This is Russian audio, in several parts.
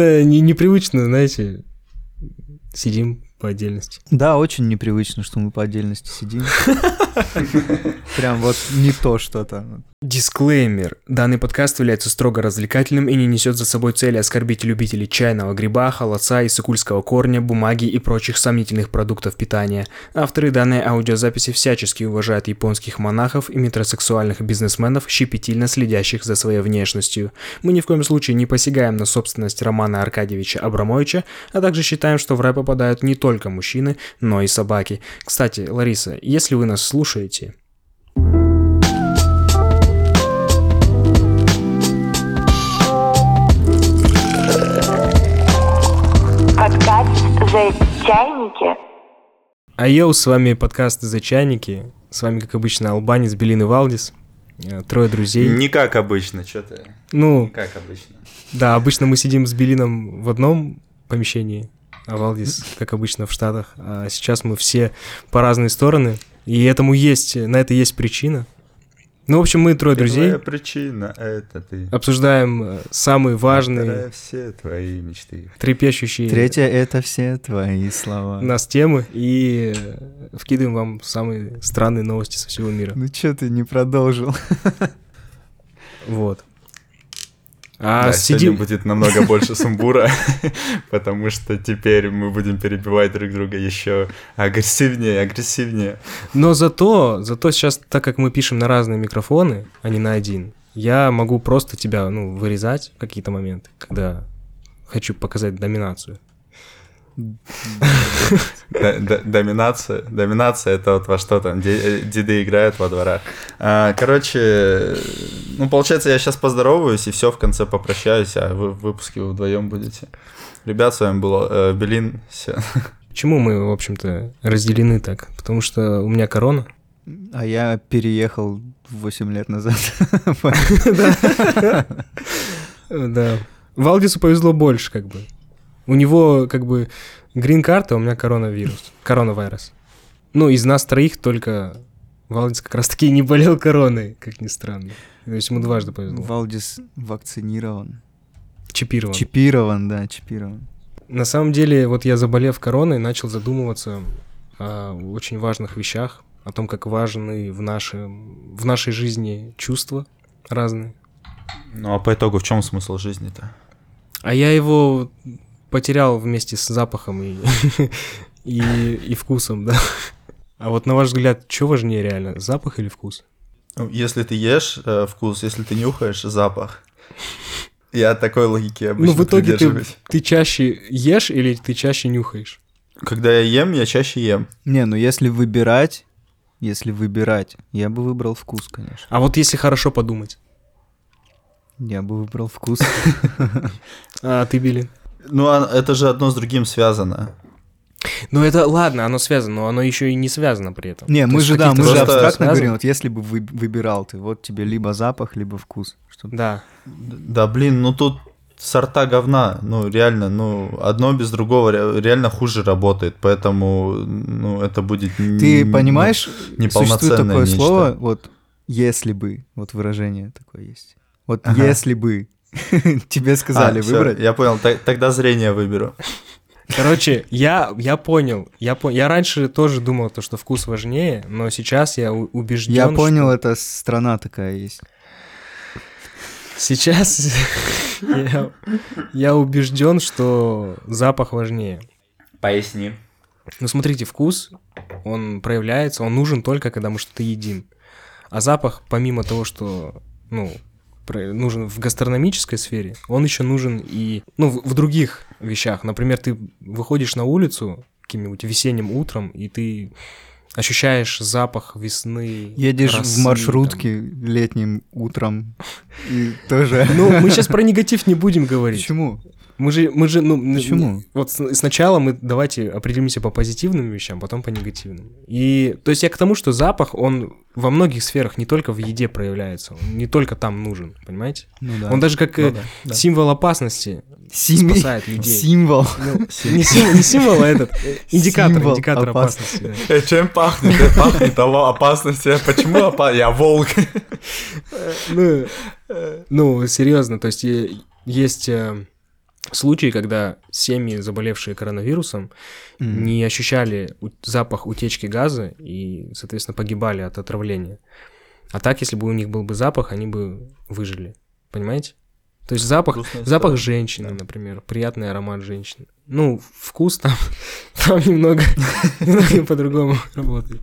Как-то не, непривычно, знаете, сидим по отдельности. Да, очень непривычно, что мы по отдельности сидим. Прям вот не то что-то. Дисклеймер. Данный подкаст является строго развлекательным и не несет за собой цели оскорбить любителей чайного гриба, холодца, исыкульского корня, бумаги и прочих сомнительных продуктов питания. Авторы данной аудиозаписи всячески уважают японских монахов и метросексуальных бизнесменов, щепетильно следящих за своей внешностью. Мы ни в коем случае не посягаем на собственность Романа Аркадьевича Абрамовича, а также считаем, что в рэп попадают не только мужчины, но и собаки. Кстати, Лариса, если вы нас слушаете, Подкаст чайники». А йоу, с вами подкаст «За чайники». С вами, как обычно, Албанец, Белин и Валдис. Э, Трое друзей. Не как обычно, что ты. Ну, Не как обычно. да, обычно мы сидим с Белином в одном помещении, а Валдис, как обычно, в Штатах. А сейчас мы все по разные стороны. И этому есть, на это есть причина. Ну, в общем, мы трое друзей Первая причина — это ты. обсуждаем э, самые важные, Вторая — все твои мечты. трепещущие Третье — это все твои слова. нас темы и э, вкидываем вам самые странные новости со всего мира. Ну чё ты не продолжил? Вот. А Да, сидим... сегодня будет намного больше сумбура, потому что теперь мы будем перебивать друг друга еще агрессивнее, агрессивнее. Но зато, зато сейчас, так как мы пишем на разные микрофоны, а не на один, я могу просто тебя, ну, вырезать в какие-то моменты, когда хочу показать доминацию. Доминация. Доминация — это вот во что там э, деды играют во дворах. А, Короче, ну, получается, я сейчас поздороваюсь и все в конце попрощаюсь, а вы в выпуске вы вдвоем будете. Ребят, с вами был э, Белин. Почему мы, в общем-то, разделены так? Потому что у меня корона. А я переехал 8 лет назад. Да. Валдису повезло больше, как бы. У него, как бы, грин-карта, а у меня коронавирус. Коронавирус. Ну, из нас троих только Валдис как раз-таки не болел короной, как ни странно. То есть ему дважды повезло. Валдис вакцинирован. Чипирован. Чипирован, да, чипирован. На самом деле, вот я заболев короной, начал задумываться о очень важных вещах, о том, как важны в, нашем, в нашей жизни чувства разные. Ну, а по итогу в чем смысл жизни-то? А я его потерял вместе с запахом и, и, и вкусом, да. А вот на ваш взгляд, что важнее реально, запах или вкус? Ну, Если ты ешь э, вкус, если ты нюхаешь запах. Я такой логики обычно ну, в итоге ты, ты чаще ешь или ты чаще нюхаешь? Когда я ем, я чаще ем. Не, ну если выбирать, если выбирать, я бы выбрал вкус, конечно. А вот если хорошо подумать, Я бы выбрал вкус. а ты, Билин? Ну, а это же одно с другим связано. Ну это ладно, оно связано, но оно еще и не связано при этом. Не, То мы же, да, мы же просто абстрактно связано. говорим, вот если бы вы выбирал ты, вот тебе либо запах, либо вкус. Что Да. Да, блин, ну тут сорта говна, ну реально, ну одно без другого ре- реально хуже работает, поэтому, ну это будет... Ты н- понимаешь, ну, существует такое нечто. слово, вот если бы, вот выражение такое есть. Вот Ага. если бы тебе сказали А, выбрать, я понял, тогда зрение выберу. Короче, я, я понял. Я, по- я раньше тоже думал, то, что вкус важнее, но сейчас я убежден. я понял, что- это страна такая есть. Сейчас я, я убежден, что запах важнее. Поясни. Ну, смотрите, вкус, он проявляется, он нужен только, когда мы что-то едим. А запах, помимо того, что, ну, нужен в гастрономической сфере, он еще нужен и, ну, в, в других вещах. Например, ты выходишь на улицу каким-нибудь весенним утром, и ты ощущаешь запах весны. Едешь росы, в маршрутке летним утром и тоже... там. Ну, мы сейчас про негатив не будем говорить. Почему? Мы же, мы же, ну, Почему? Вот сначала мы давайте определимся по позитивным вещам, потом по негативным. И, то есть я к тому, что запах, он во многих сферах не только в еде проявляется, он не только там нужен, понимаете? Ну да. Он даже как э, Ну да, да. символ опасности Сими- спасает людей. Символ. Ну, не, символ, не символ, а этот э, индикатор, Символ индикатор опасности. опасности. да. Э, Чем пахнет? Э, Пахнет того опасности. Почему опа- Я волк. Ну, э, ну, серьезно, то есть э, есть э, случаи, когда семьи, заболевшие коронавирусом, М. не ощущали у- запах утечки газа и, соответственно, погибали от отравления. А так, если бы у них был бы запах, они бы выжили. Понимаете? То есть запах, запах история. женщины, Да. например, приятный аромат женщины. Ну, вкус там, там немного, немного по-другому работает.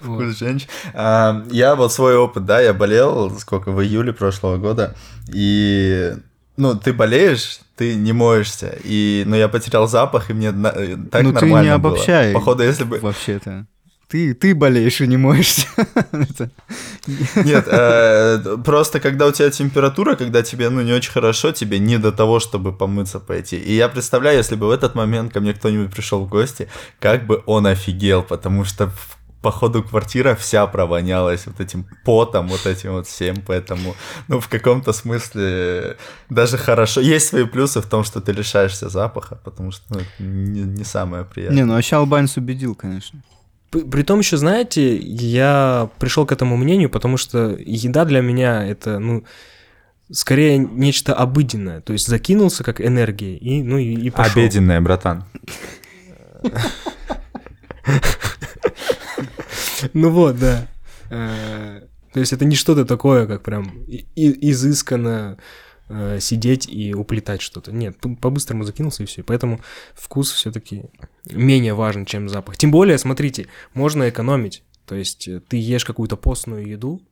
Вот. Вкус женщин. А, Я вот свой опыт, да, я болел, сколько, в июле прошлого года, и, ну, ты болеешь, ты не моешься, и, ну, я потерял запах, и мне на- э, так ну ты нормально не было. обобщай. Походу, если бы... Вообще-то. Ты, ты болеешь и не моешься. Нет, э, просто когда у тебя температура, когда тебе, ну, не очень хорошо, тебе не до того, чтобы помыться пойти. И я представляю, если бы в этот момент ко мне кто-нибудь пришел в гости, как бы он офигел, потому что в- походу квартира вся провонялась вот этим потом, вот этим вот всем, поэтому, ну, в каком-то смысле даже хорошо. Есть свои плюсы в том, что ты лишаешься запаха, потому что ну, это не, не самое приятное. Не, ну а Албанец убедил, конечно. При том еще, знаете, я пришел к этому мнению, потому что еда для меня это, ну, скорее нечто обыденное. То есть закинулся как энергия и, ну, и, и пошел. Обеденная, братан. Ну вот, да. Э, То есть это не что-то такое, как прям изысканно э, сидеть и уплетать что-то. Нет, по-быстрому закинулся и все. Поэтому вкус все-таки менее важен, чем запах. Тем более, смотрите, можно экономить. То есть э, ты ешь какую-то постную еду,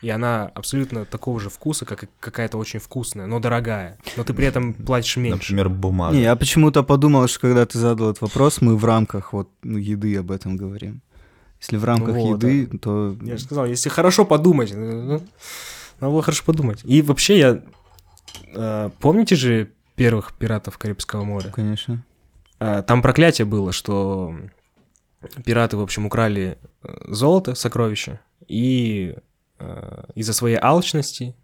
и она абсолютно такого же вкуса, как и какая-то очень вкусная, но дорогая. Но ты при этом платишь меньше. Например, бумага. Не, я почему-то подумал, что когда ты задал этот вопрос, мы в рамках вот ну, еды об этом говорим. Если в рамках Вот, еды, то... Я же сказал, если хорошо подумать, э, ну, надо было хорошо подумать. И вообще я... э, помните же первых пиратов Карибского моря? Конечно. Э, Там проклятие было, что пираты, в общем, украли э, золото, сокровища, и э, из-за своей алчности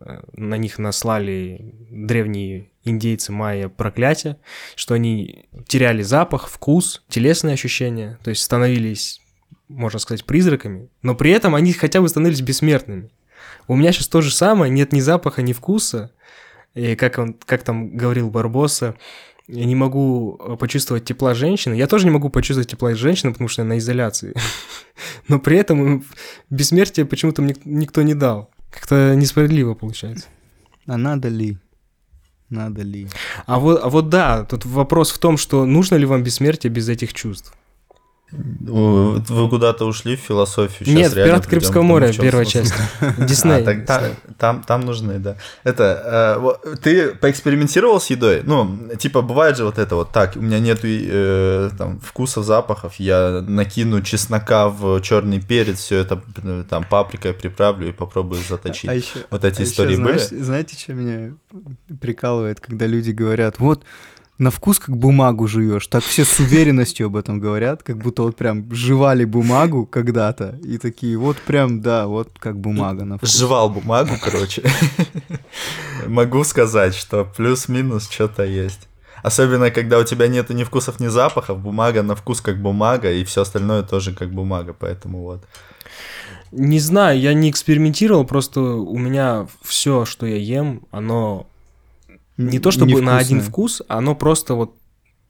э, на них наслали древние индейцы майя проклятие, что они теряли запах, вкус, телесные ощущения, то есть становились, можно сказать, призраками, но при этом они хотя бы становились бессмертными. У меня сейчас то же самое, нет ни запаха, ни вкуса, и как, он, как там говорил Барбоса, я не могу э, почувствовать тепла женщины. Я тоже не могу почувствовать тепла женщины, потому что я на изоляции. Но при этом им бессмертие почему-то мне никто не дал. Как-то несправедливо получается. А надо ли? Надо ли? А вот, а вот да, тут вопрос в том, что нужно ли вам бессмертие без этих чувств? Вы куда-то ушли в философию. Щас Нет, «Пираты придём Карибского к тому, моря», первая часть. Дисней. А, так та- там, там нужны, да. Это, э, ты поэкспериментировал с едой? Ну, типа, бывает же вот это вот, так, у меня нету э, там, вкусов, запахов, я накину чеснока в черный перец, все это э, там паприкой приправлю и попробую заточить. А ещё- вот эти а истории знаешь- были? Знаете, что меня прикалывает, когда люди говорят, вот на вкус как бумагу жуешь. Так все с уверенностью об этом говорят, как будто вот прям жевали бумагу когда-то и такие, вот прям, да, вот как бумага на вкус. Жевал бумагу, короче. Могу сказать, что плюс-минус что-то есть. Особенно, когда у тебя нету ни вкусов, ни запахов, бумага на вкус как бумага, и все остальное тоже как бумага, поэтому вот. Не знаю, я не экспериментировал, просто у меня все, что я ем, оно не то чтобы на один Невкусное. вкус, оно просто вот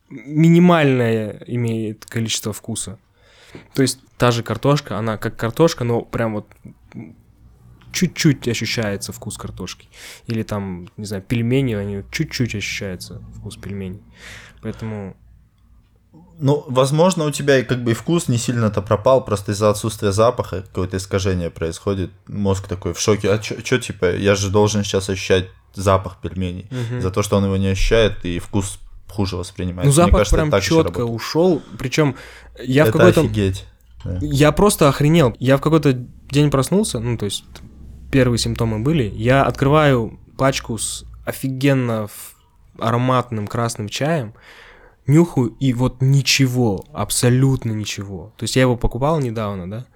минимальное имеет количество вкуса. То есть та же картошка, она как картошка, но прям вот чуть-чуть ощущается вкус картошки. Или там, не знаю, пельмени, они чуть-чуть ощущается вкус пельменей. Поэтому Ну, возможно, у тебя и как бы и вкус не сильно-то пропал, просто из-за отсутствия запаха какое-то искажение происходит. Мозг такой в шоке. А что, типа, я же должен сейчас ощущать запах пельменей. За то, что он его не ощущает, и вкус хуже воспринимает. ну Мне запах кажется, прям четко ушел. Причем я в это какой-то офигеть. Да. Я просто охренел. Я в какой-то день проснулся, ну, то есть первые симптомы были. Я открываю пачку с офигенно ароматным красным чаем, нюхаю, и вот ничего, абсолютно ничего. То есть я его покупал недавно, да,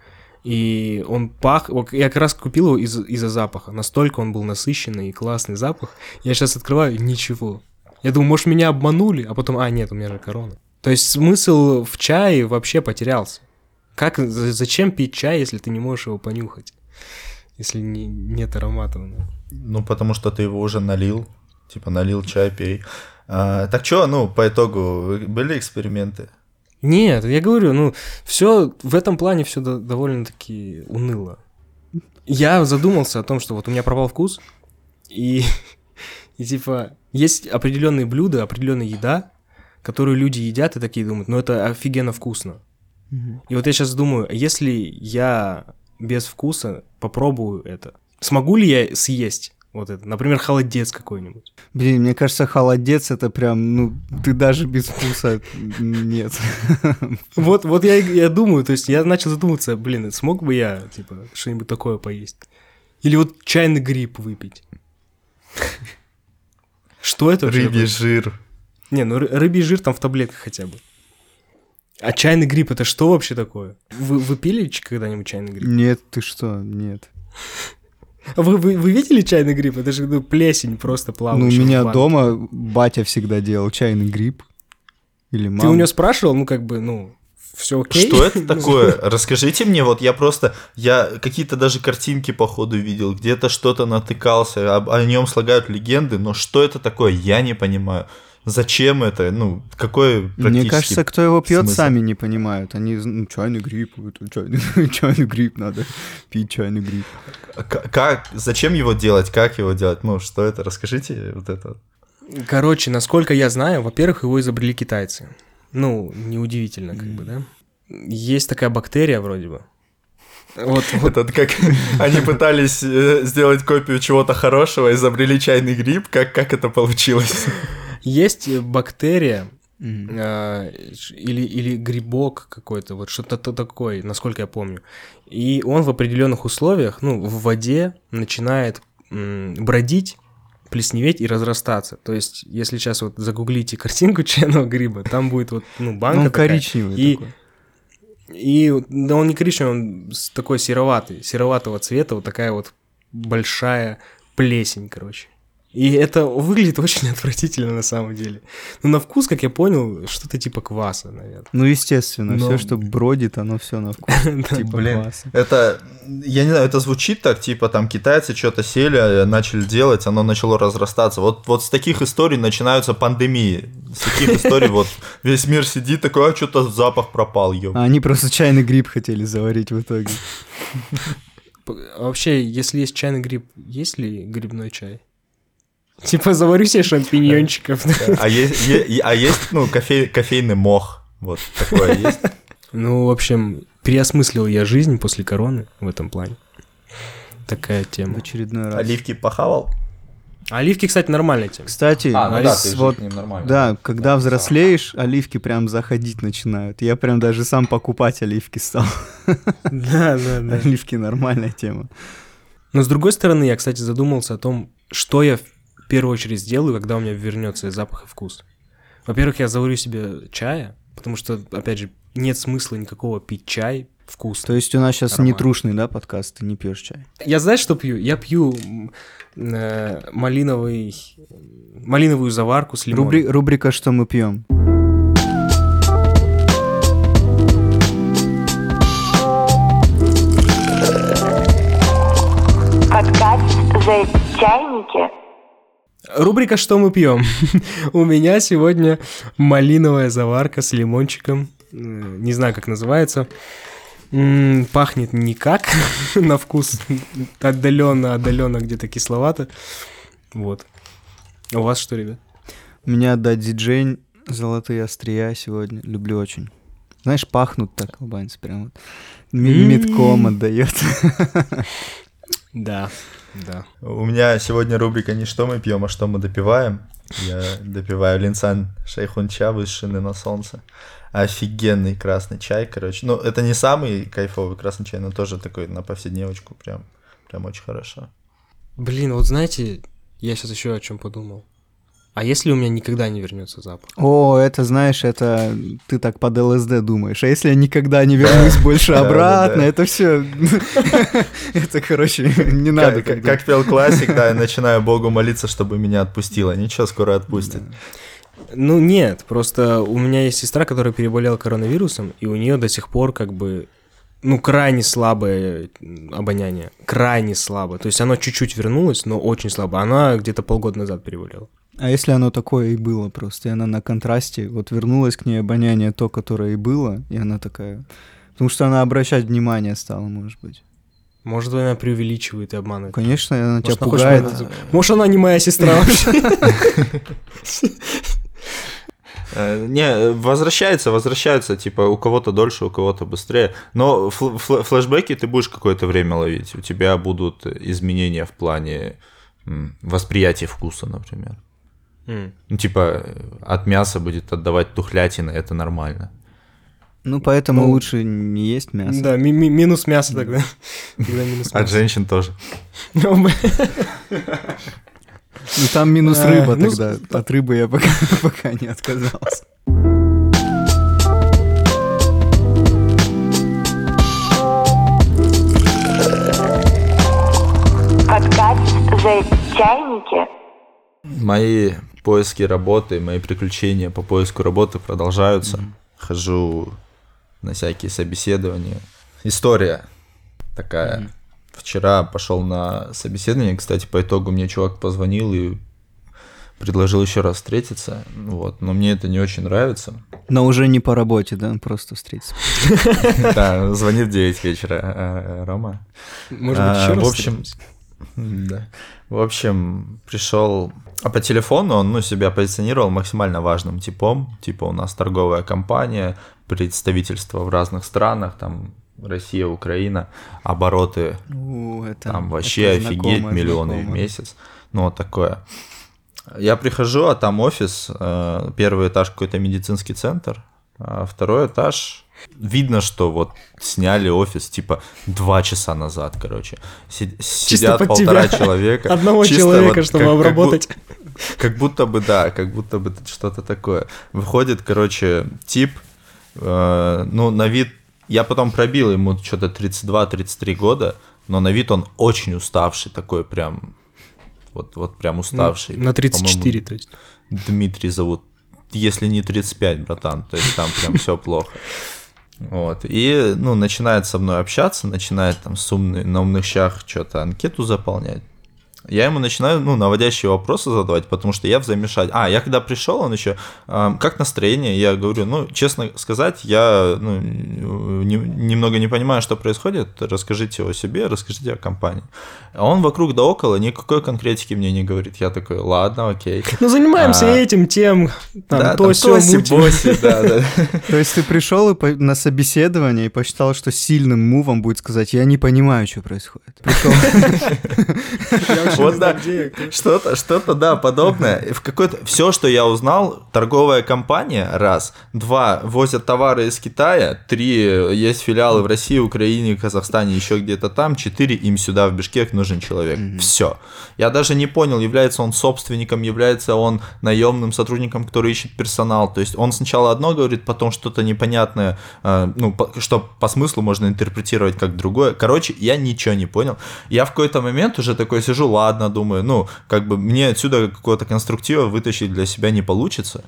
и он пах... Я как раз купил его из- из-за запаха. Настолько он был насыщенный и классный запах. Я сейчас открываю, ничего. Я думаю, может, меня обманули, а потом, а, нет, у меня же корона. То есть смысл в чае вообще потерялся. Как, за- зачем пить чай, если ты не можешь его понюхать? Если не- нет аромата. Ну, потому что ты его уже налил. Типа налил чай, пей. А, так что, ну, по итогу, были эксперименты? Нет, я говорю, ну, все в этом плане все довольно-таки уныло. Я задумался о том, что вот у меня пропал вкус, и, и типа есть определенные блюда, определенная еда, которую люди едят и такие думают, ну это офигенно вкусно. И вот я сейчас думаю, если я без вкуса попробую это, смогу ли я съесть вот это? Например, холодец какой-нибудь. Блин, мне кажется, холодец это прям, ну, ты даже без вкуса нет. Вот, вот я, я думаю, то есть я начал задумываться, блин, смог бы я, типа, что-нибудь такое поесть? Или вот чайный гриб выпить? Что это? Рыбий жир. Не, ну рыбий жир там в таблетках хотя бы. А чайный гриб это что вообще такое? Вы, вы пили когда-нибудь чайный гриб? Нет, ты что, нет. Вы, вы, вы видели чайный гриб? Это же ну, плесень просто плавающая. Ну, у меня дома батя всегда делал чайный гриб. Или мама. Ты у него спрашивал, ну, как бы, ну, все окей? Что это такое? Расскажите мне, вот я просто, я какие-то даже картинки по ходу видел, где-то что-то натыкался, об, о нем слагают легенды, но что это такое, я не понимаю. Зачем это? Ну, какой Мне кажется, кто его пьет, смысл? сами не понимают. Они, ну, чайный гриб, чайный, чайный гриб, надо пить чайный гриб. Как, зачем его делать, как его делать? Ну, что это? Расскажите вот это. Короче, насколько я знаю, во-первых, его изобрели китайцы. Ну, неудивительно, как бы, да? Есть такая бактерия вроде бы. Вот, вот. Это как они пытались э, сделать копию чего-то хорошего, изобрели чайный гриб, как, как это получилось? Есть бактерия, Mm-hmm. или, или грибок какой-то, вот что-то такое, насколько я помню. И он в определенных условиях, ну, в воде начинает бродить, плесневеть и разрастаться. То есть, если сейчас вот загуглите картинку чайного гриба, там будет вот, ну, банка он такая. коричневый и, такой. И, да, он не коричневый, он такой сероватый, сероватого цвета, вот такая вот большая плесень, короче. И это выглядит очень отвратительно на самом деле. Но на вкус, как я понял, что-то типа кваса, наверное. Ну, естественно, Но... все, что бродит, оно все на вкус. Типа Блин, это, я не знаю, это звучит так, типа там китайцы что-то сели, начали делать, оно начало разрастаться. Вот, вот с таких историй начинаются пандемии. С таких историй вот весь мир сидит такой, а что-то запах пропал, ё. А они просто чайный гриб хотели заварить в итоге. Вообще, если есть чайный гриб, есть ли грибной чай? Типа заварю себе шампиньончиков. А есть, а есть ну, кофе, кофейный мох. Вот такое есть. Ну, в общем, переосмыслил я жизнь после короны в этом плане. Такая тема. В очередной раз. Оливки похавал? Оливки, кстати, нормальная тема. Кстати, а, ну да, ты вот, нормально. Да, когда да, взрослеешь, оливки прям заходить начинают. Я прям даже сам покупать оливки стал. Да, да, да. Оливки нормальная тема. Но с другой стороны, я, кстати, задумался о том, что я в первую очередь сделаю, когда у меня вернется запах и вкус. Во-первых, я заварю себе чая, потому что, опять же, нет смысла никакого пить чай вкус. То есть у нас сейчас не трушный, да, подкаст, ты не пьешь чай? Я знаешь, что пью? Я пью э, малиновый, малиновую заварку с лимоном. Рубри, рубрика «Что мы пьем?» Подкаст «За чайники» Рубрика «Что мы пьем?» У меня сегодня малиновая заварка с лимончиком. Не знаю, как называется. Пахнет никак на вкус. Отдаленно, отдаленно где-то кисловато. Вот. А у вас что, ребят? У меня да, диджей золотые острия сегодня. Люблю очень. Знаешь, пахнут так албанцы прям вот. Метком отдает. Да. Да. У меня сегодня рубрика не что мы пьем, а что мы допиваем. Я допиваю линсан шейхунча, высшенный на солнце. Офигенный красный чай, короче. Ну, это не самый кайфовый красный чай, но тоже такой на повседневочку прям, прям очень хорошо. Блин, вот знаете, я сейчас еще о чем подумал. А если у меня никогда не вернется запах? О, это знаешь, это ты так под ЛСД думаешь. А если я никогда не вернусь больше обратно, это все. Это, короче, не надо. Как пел классик, да, я начинаю Богу молиться, чтобы меня отпустило. Ничего, скоро отпустит. Ну нет, просто у меня есть сестра, которая переболела коронавирусом, и у нее до сих пор как бы ну, крайне слабое обоняние. Крайне слабое. То есть оно чуть-чуть вернулось, но очень слабо. Она где-то полгода назад переболела. А если оно такое и было просто, и она на контрасте, вот вернулась к ней обоняние то, которое и было, и она такая... Потому что она обращать внимание стала, может быть. Может, она преувеличивает и обманывает. Конечно, она тебя Может, она хочет пугает. понять. Может, она не моя сестра вообще. Э, Не, возвращается, возвращается, типа, у кого-то дольше, у кого-то быстрее. Но фл- фл- флешбеки ты будешь какое-то время ловить. У тебя будут изменения в плане восприятия вкуса, например. М. Ну, типа, от мяса будет отдавать тухлятина, это нормально. Ну, поэтому Ну, лучше не есть мясо. Да, ми- ми- минус мясо тогда. Тогда минус От женщин тоже. Ну. Ну, там минус А, рыба ну, тогда. От рыбы я пока, пока не отказался. Подкаст за чайники. Мои поиски работы, мои приключения по поиску работы продолжаются. Хожу на всякие собеседования. История такая. Вчера пошел на собеседование, кстати, по итогу мне чувак позвонил и предложил еще раз встретиться. Вот, но мне это не очень нравится. Но уже не по работе, да, просто встретиться. Да, звонит в 9 вечера а, Рома. Может быть, А, еще раз в общем? Да. В общем, пришел... А по телефону он ну, себя позиционировал максимально важным типом. Типа у нас торговая компания, представительство в разных странах, там Россия, Украина, обороты О, это, там вообще это офигеть, знакомое, миллионы в месяц. Ну, вот такое. Я прихожу, а там офис, э, первый этаж какой-то медицинский центр, а второй этаж... Видно, что вот сняли офис типа два часа назад, короче. Си- Сидят под полтора тебя. человека. Одного Чисто человека, вот чтобы как- как бу- обработать. как будто бы, да, как будто бы что-то такое. Выходит, короче, тип, э, ну, на вид, я потом пробил ему что-то 32-33 года, но на вид он очень уставший, такой прям, вот, вот прям уставший. На 34, По-моему, то есть. Дмитрий зовут, если не 35, братан, то есть там прям все плохо. Вот, и, ну, начинает со мной общаться, начинает там с умной, на умных щах что-то анкету заполнять. Я ему начинаю, ну, наводящие вопросы задавать, потому что я в замешательстве. А, я когда пришел, он еще, «А, как настроение? Я говорю, ну, честно сказать, я ну, не- немного не понимаю, что происходит. Расскажите о себе, расскажите о компании. А он вокруг да около никакой конкретики мне не говорит. Я такой, ладно, окей. Ну, занимаемся А. этим, тем, там, Да, то, там тоси, боси, да, да. То есть ты пришел на собеседование и посчитал, что сильным мувом будет сказать, я не понимаю, что происходит. Пришел. Вот да, что-то, что-то, да, подобное. В какой-то все, что я узнал, торговая компания раз, два возят товары из Китая, три есть филиалы в России, Украине, Казахстане, еще где-то там, четыре им сюда в Бишкек нужен человек. Все. Я даже не понял, является он собственником, является он наемным сотрудником, который ищет персонал. То есть он сначала одно говорит, потом что-то непонятное, э, ну что по смыслу можно интерпретировать как другое. Короче, я ничего не понял. Я в какой-то момент уже такой сижу, ладно, думаю, ну, как бы мне отсюда какого-то конструктива вытащить для себя не получится.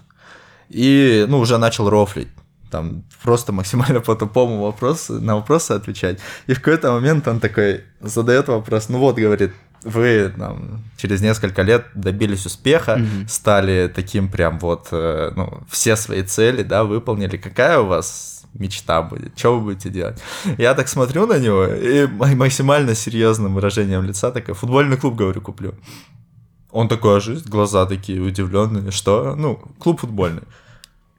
И, ну, уже начал рофлить. Там просто максимально по тупому вопросу, на вопросы отвечать. И в какой-то момент он такой задает вопрос, ну вот, говорит, вы там, через несколько лет добились успеха, стали таким прям вот, э, ну, все свои цели, да, выполнили. Какая у вас мечта будет? Что вы будете делать? Я так смотрю на него и ма- максимально серьезным выражением лица такой, футбольный клуб, говорю, куплю. Он такой, а жизнь, глаза такие удивленные, что? Ну, клуб футбольный.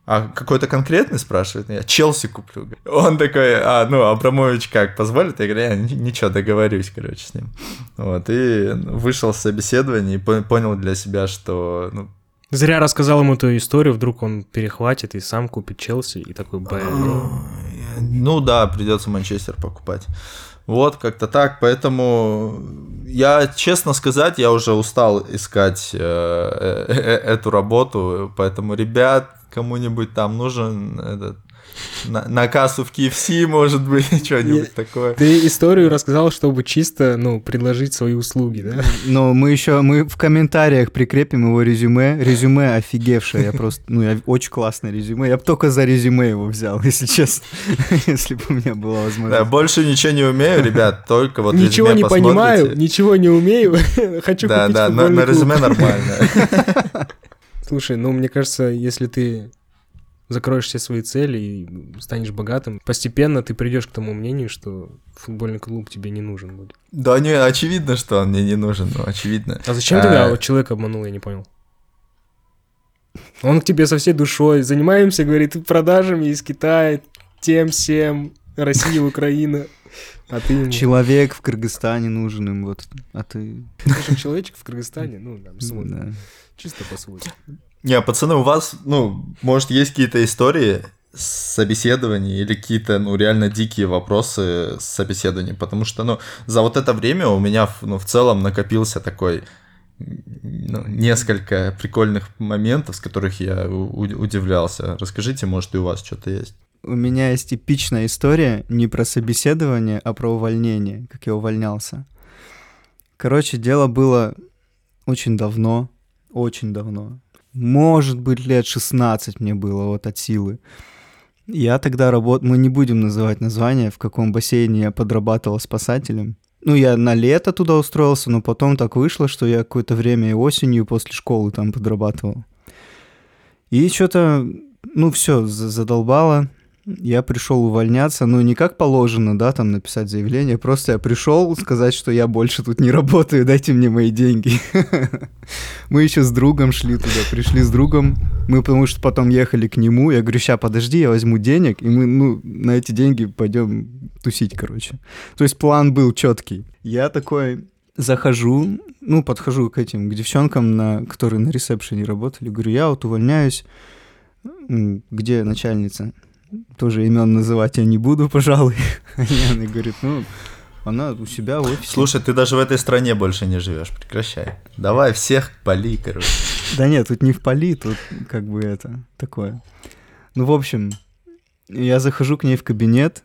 А какой-то конкретный спрашивает? Я Челси куплю. Он такой, а, ну, Абрамович как, позволит? Я говорю, я ни- ничего, договорюсь, короче, с ним. Вот, и вышел с собеседования и по- понял для себя, что, ну, Зря рассказал ему эту историю, вдруг он перехватит и сам купит Челси, и такой, блин. Ну да, придется Манчестер покупать. Вот, как-то так. Поэтому я, честно сказать, я уже устал искать э, э, э, эту работу. Поэтому, ребят, кому-нибудь там нужен этот, на, на кассу в KFC, может быть, что-нибудь такое. Ты историю рассказал, чтобы чисто, ну, предложить свои услуги, да? Но мы еще, мы в комментариях прикрепим его резюме. Резюме офигевшее, я просто, ну, я очень классное резюме. Я бы только за резюме его взял, если честно, если бы у меня была Да, возможность. больше ничего не умею, ребят, только вот Ничего не понимаю, ничего не умею, хочу Да, купить да, на, футбольный на клуб. резюме нормально. Слушай, ну мне кажется, если ты закроешь все свои цели и станешь богатым, постепенно ты придешь к тому мнению, что футбольный клуб тебе не нужен будет. Да не, очевидно, что он мне не нужен, ну, очевидно. А зачем тогда вот человек обманул, я не понял. Он к тебе со всей душой. Занимаемся, говорит, продажами из Китая, тем, всем, Россия, Украина. А ты ему... Человек в Кыргызстане нужен им, вот, а ты... Человечек в Кыргызстане, ну, там. Да. Чисто по сути. Не, пацаны, у вас, ну, может, есть какие-то истории собеседований или какие-то, ну, реально дикие вопросы с собеседованием, потому что, ну, за вот это время у меня, ну, в целом накопился такой ну, несколько прикольных моментов, с которых я удивлялся. Расскажите, может, и у вас что-то есть. У меня есть типичная история не про собеседование, а про увольнение, как я увольнялся. Короче, дело было очень давно, очень давно. Может быть, лет 16 мне было вот от силы. Я тогда работал, мы не будем называть название, в каком бассейне я подрабатывал спасателем. Ну, я на лето туда устроился, но потом так вышло, что я какое-то время и осенью после школы там подрабатывал. И что-то, ну, все, задолбало. Я пришел увольняться, ну, не как положено, да, там написать заявление, просто я пришел сказать, что я больше тут не работаю, дайте мне мои деньги. Мы еще с другом шли туда, пришли с другом, мы потому что потом ехали к нему, я говорю, сейчас подожди, я возьму денег, и мы, ну, на эти деньги пойдем тусить, короче. То есть план был четкий. Я такой, захожу, ну, подхожу к этим, к девчонкам, на, которые на ресепшене работали, говорю, я вот увольняюсь, где начальница? Тоже имен называть я не буду, пожалуй. И Она говорит, ну, она у себя в офисе. Слушай, ты даже в этой стране больше не живешь, прекращай. Давай всех пали, короче. Да нет, тут не в поли, тут как бы это такое. Ну, в общем, я захожу к ней в кабинет.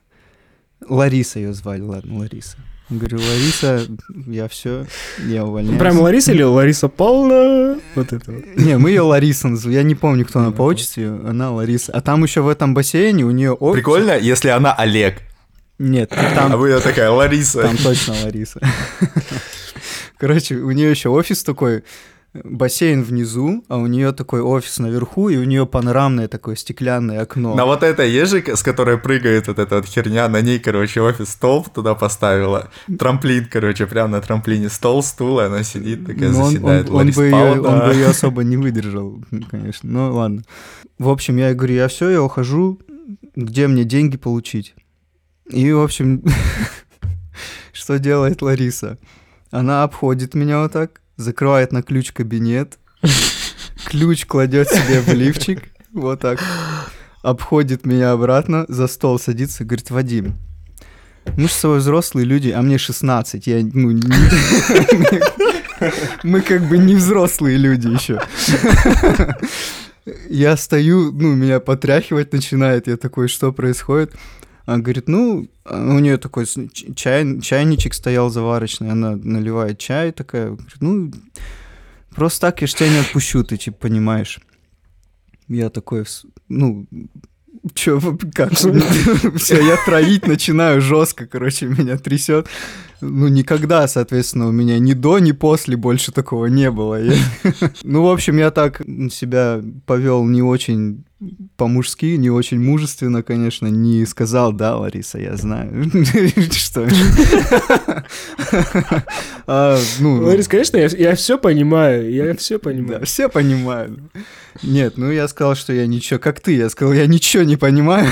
Лариса ее звали, ладно, Лариса. Говорю, Лариса, я все, я увольняюсь. Прям Лариса или Лариса Павловна? Вот это вот. Не, мы ее Лариса называем. Я не помню, кто она по отчеству. Она Лариса. А там еще в этом бассейне у нее офис. Прикольно, если она Олег, Нет, а там, вы такая Лариса. там точно Лариса. Короче, у нее еще офис такой, бассейн внизу, а у нее такой офис наверху, и у нее панорамное такое стеклянное окно. На вот этой ежи, с которой прыгает вот эта вот херня, на ней, короче, офис стол туда поставила. Трамплин, короче, прям на трамплине стол, стул, и она сидит, такая Ну, он, заседает. он- он Лариса бы ее, он бы ее особо не выдержал, конечно. Ну ладно. В общем, я говорю, я все, я ухожу, где мне деньги получить? И, в общем, что делает Лариса? Она обходит меня вот так, закрывает на ключ кабинет, ключ кладет себе в лифчик, вот так, обходит меня обратно, за стол садится говорит, Вадим, мы же с тобой взрослые люди, а мне 16, я, ну, не- мы как бы не взрослые люди еще. Я стою, ну, меня потряхивать начинает, я такой, что происходит? Она говорит, ну, а у нее такой чай, чайничек стоял заварочный, она наливает чай такая, говорит, ну, просто так я ж тебя не отпущу, ты типа понимаешь. Я такой, «С- ну, вы- как? Все, я троить начинаю жестко, короче, меня трясет. Ну, никогда, соответственно, у меня ни до, ни после больше такого не было. Я- Ну, в общем, я так себя повел не очень по-мужски, не очень мужественно, конечно, не сказал, да, Лариса, я знаю, что... А, Ну, Ларис, конечно, я, все понимаю, я все да, понимаю. все понимают. Нет, ну я сказал, что я ничего, как ты, я сказал, я ничего не понимаю,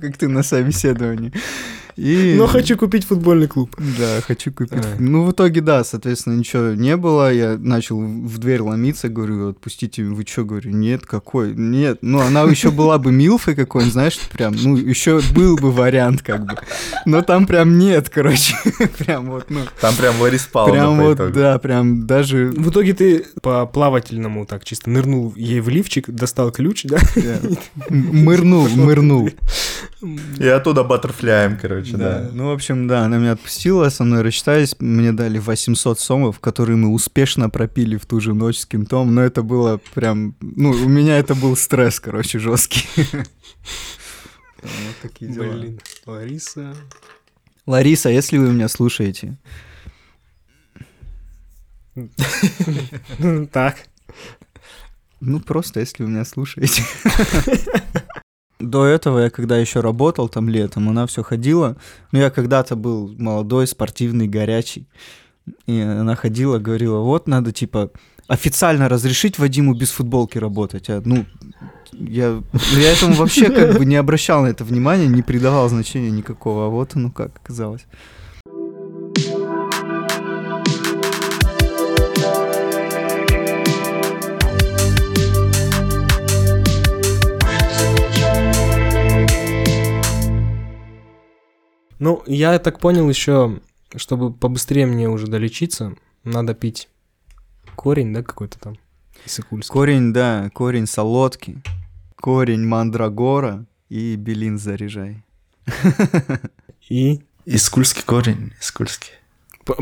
как ты на собеседовании. И... Но хочу купить футбольный клуб. Да, хочу купить. А. Ну, в итоге, да, соответственно, ничего не было. Я начал в дверь ломиться, говорю, отпустите, вы что, говорю, нет, какой, нет. Ну, она еще была бы Милфой какой-нибудь, знаешь, прям, ну, еще был бы вариант, как бы. Но там прям нет, короче. Прям вот, ну, Там прям Лариса Павловна прям по вот, итогу. да, прям даже... В итоге ты по плавательному так чисто нырнул ей в лифчик, достал ключ, да? Мырнул, мырнул. И оттуда баттерфляем, короче, Да. да. Ну, в общем, да, она меня отпустила, со мной рассчитались, мне дали 800 сомов, которые мы успешно пропили в ту же ночь с кентом, но это было прям, ну, у меня это был стресс, короче, жесткий. Вот такие дела. Блин, Лариса. Лариса, если вы меня слушаете, Так, Ну, просто, если вы меня слушаете. До этого я, когда еще работал там летом, она все ходила. Ну, я когда-то был молодой, спортивный, горячий. И она ходила, говорила, вот надо, типа, официально разрешить Вадиму без футболки работать. А, ну, я, я этому вообще как бы не обращал на это внимания, не придавал значения никакого. А вот оно как оказалось. Ну, я так понял еще, чтобы побыстрее мне уже долечиться, надо пить корень, да, какой-то там, иссыкульский. Корень, да, корень солодки, корень мандрагора и белин заряжай. И Искульский корень, искульский.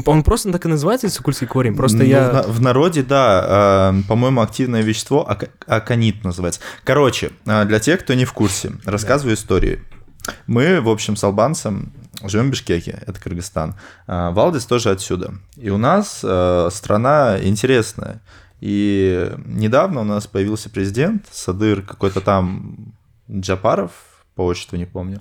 Он просто так и называется иссыкульский корень, просто Ну, я... В, на- в народе, да, э, по-моему, активное вещество ака- аконит называется. Короче, э, для тех, кто не в курсе, рассказываю историю. Мы, в общем, с албанцем живем в Бишкеке, это Кыргызстан. А, Валдис тоже отсюда. И у нас э, страна интересная. И недавно у нас появился президент, Садыр какой-то там Джапаров, по отчеству не помню,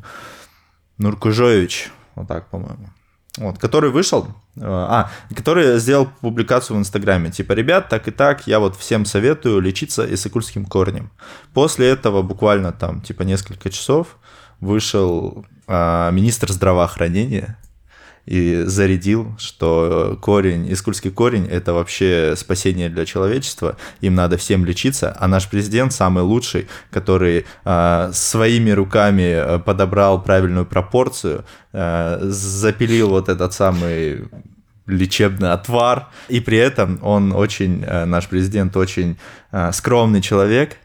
Нуркужоевич, вот так, по-моему. Вот, который вышел, э, а, который сделал публикацию в Инстаграме, типа, ребят, так и так, я вот всем советую лечиться иссыкульским корнем. После этого буквально там, типа, несколько часов вышел а, министр здравоохранения и зарядил, что корень, искульский корень – это вообще спасение для человечества, им надо всем лечиться, а наш президент самый лучший, который а, своими руками а, подобрал правильную пропорцию, а, запилил вот этот самый лечебный отвар, и при этом он очень, а, наш президент очень а, скромный человек,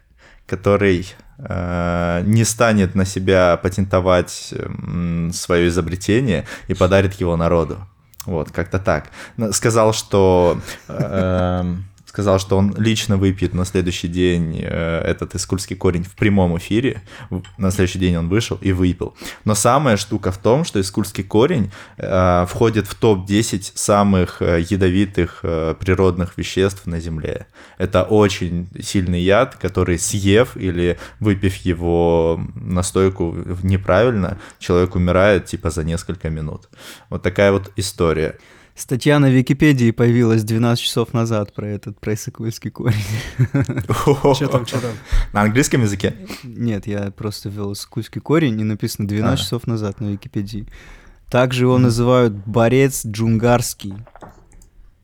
который э, не станет на себя патентовать свое изобретение и подарит его народу. Вот, как-то так. Сказал, что э, сказал, что он лично выпьет на следующий день э, этот искульский корень в прямом эфире. На следующий день он вышел и выпил. Но самая штука в том, что искульский корень э, входит в топ-10 самых э, ядовитых природных веществ на Земле. Это очень сильный яд, который съев или выпив его настойку неправильно, человек умирает типа за несколько минут. Вот такая вот история. Статья на Википедии появилась 12 часов назад про этот, про корень. Что там, что там? На английском языке? Нет, я просто ввел иссыкульский корень, и написано 12 А. часов назад на Википедии. Также его называют борец джунгарский,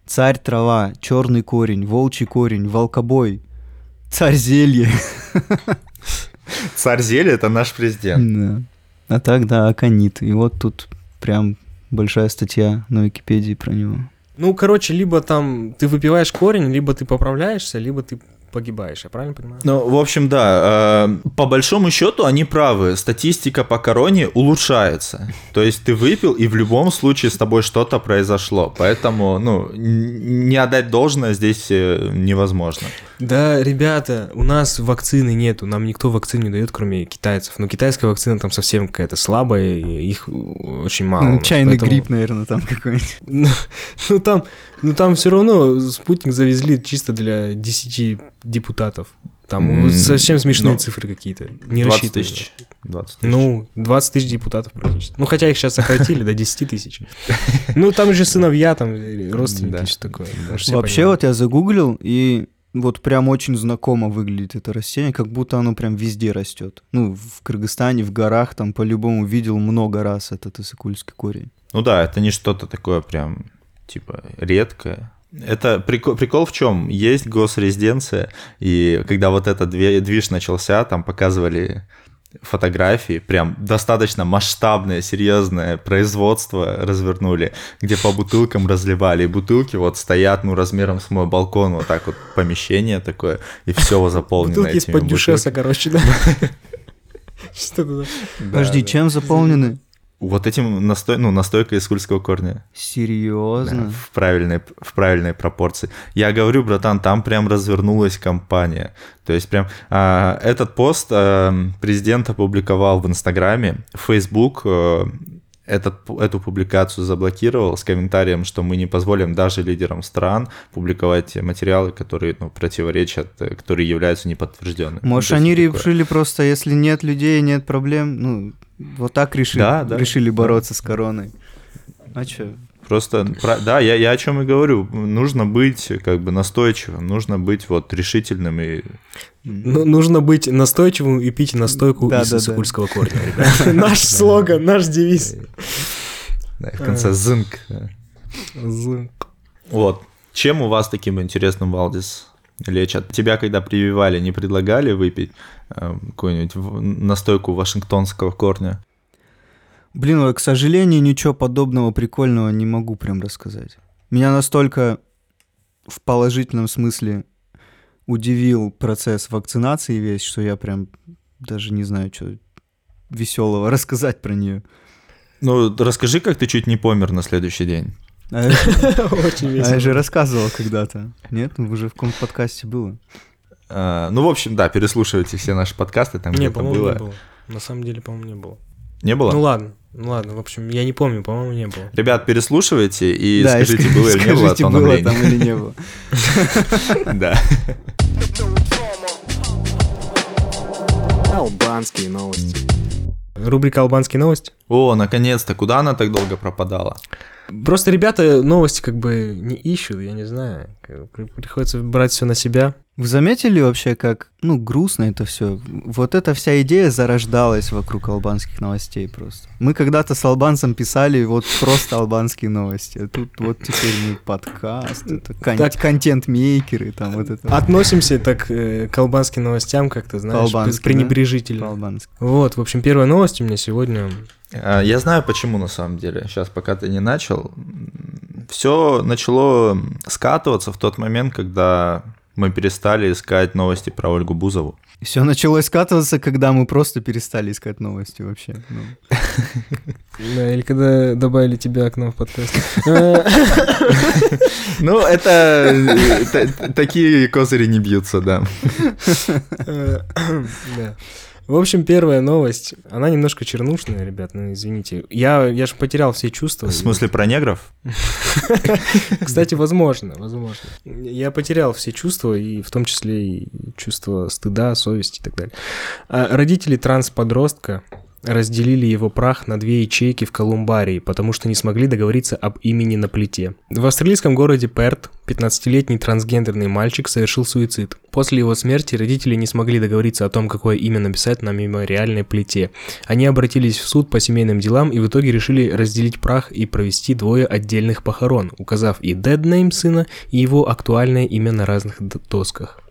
царь трава, черный корень, волчий корень, волкобой, царь зелье. Царь зелья это наш президент. Да. А так, да, аконит. И вот тут прям большая статья на Википедии про него. Ну, короче, либо там ты выпиваешь корень, либо ты поправляешься, либо ты погибаешь, я правильно понимаю? Ну, в общем, да, э, по большому счету они правы. Статистика по короне улучшается. То есть ты выпил, и в любом случае с тобой что-то произошло. Поэтому, ну, не отдать должное здесь э, невозможно. Да, ребята, у нас вакцины нету, нам никто вакцин не дает, кроме китайцев. Но китайская вакцина там совсем какая-то слабая, и их очень мало. Ну, чайный поэтому- гриб, наверное, там какой-нибудь. Ну, ну, там, ну там все равно спутник завезли чисто для 10 депутатов. Там М, совсем смешные ну, цифры какие-то. Не 20 рассчитаны. тысяч. 20 тысяч. Ну, 20 тысяч депутатов практически. Ну, хотя их сейчас сократили до 10 тысяч. Ну, там же сыновья, там родственники, Да. что такое. Вообще вот я загуглил, и вот прям очень знакомо выглядит это растение, как будто оно прям везде растет. Ну, в Кыргызстане, в горах, там по-любому видел много раз этот иссыкульский корень. Ну да, это не что-то такое прям, типа, редкое. Это прикол, прикол в чем? Есть госрезиденция, и когда вот этот движ начался, там показывали фотографии, прям достаточно масштабное, серьезное производство развернули, где по бутылкам разливали. И бутылки вот стоят, ну, размером с мой балкон, вот так вот помещение такое, и все заполнено Бутылки этими из-под дюшеса, короче, да. Что туда? Подожди, чем заполнены? Вот этим настой, ну, настойкой из кульского корня. Да, Серьезно? в правильной, в правильной пропорции. Я говорю, братан, там прям развернулась компания. То есть прям а, этот пост а, президент опубликовал в Инстаграме, Facebook, а, этот, эту публикацию заблокировал с комментарием, что мы не позволим даже лидерам стран публиковать материалы, которые ну, противоречат, э, которые являются неподтвержденными. Может, они такое. решили просто, если нет людей, нет проблем, ну, вот так решили, Да, да. решили бороться с короной. А чё? Просто, про- да, я, я о чем и говорю. Нужно быть как бы настойчивым, нужно быть вот решительным и Ну, нужно быть настойчивым и пить настойку Да, из да, да. сыкульского корня, ребят. Наш слоган, наш девиз. да, в конце зынк. да. Вот. Чем у вас таким интересным Валдис лечат? Тебя, когда прививали, не предлагали выпить э, какую-нибудь настойку вашингтонского корня? Блин, к сожалению, ничего подобного прикольного не могу прям рассказать. Меня настолько в положительном смысле удивил процесс вакцинации весь, что я прям даже не знаю, что веселого рассказать про нее. Ну, расскажи, как ты чуть не помер на следующий день. А я же- Очень а я весело. же рассказывал когда-то. Нет, Ну, уже в каком подкасте было. А, ну, в общем, да, переслушивайте все наши подкасты, там Не, где-то было. не было. На самом деле, по-моему, не было. Не было? Ну ладно, ну ладно, в общем, я не помню, по-моему, не было. Ребят, переслушивайте и Да, скажите, ск- было или не было скажите, было тономления. там или не было. Да. Албанские новости. Рубрика «Албанские новости». О, наконец-то, куда она так долго пропадала? Просто ребята новости как бы не ищут, я не знаю. Приходится брать все на себя. Вы заметили вообще, как, ну, грустно это все? Вот эта вся идея зарождалась вокруг албанских новостей просто. Мы когда-то с албанцем писали вот просто албанские новости, а тут вот теперь мы подкаст, это кон- Так. контент-мейкеры, там вот это. Относимся так э, к албанским новостям, как ты знаешь, пренебрежительно. По-албански. Вот, в общем, первая новость у меня сегодня. А, Я знаю почему на самом деле. Сейчас, пока ты не начал. Все начало скатываться в тот момент, когда мы перестали искать новости про Ольгу Бузову. Все началось скатываться, когда мы просто перестали искать новости вообще. ну. Да, или когда добавили тебя к нам в подкаст. Э, Ну, это э, та- такие козыри не бьются, да. В общем, первая новость, она немножко чернушная, ребят, ну извините. Я, я же потерял все чувства. В смысле про негров? Кстати, возможно, возможно. Я потерял все чувства, и в том числе и чувство стыда, совести и так далее. А родители транс-подростка разделили его прах на две ячейки в Колумбарии, потому что не смогли договориться об имени на плите. В австралийском городе Перт 15-летний трансгендерный мальчик совершил суицид. После его смерти родители не смогли договориться о том, какое имя написать на мемориальной плите. Они обратились в суд по семейным делам и в итоге решили разделить прах и провести двое отдельных похорон, указав и dead name сына, и его актуальное имя на разных досках.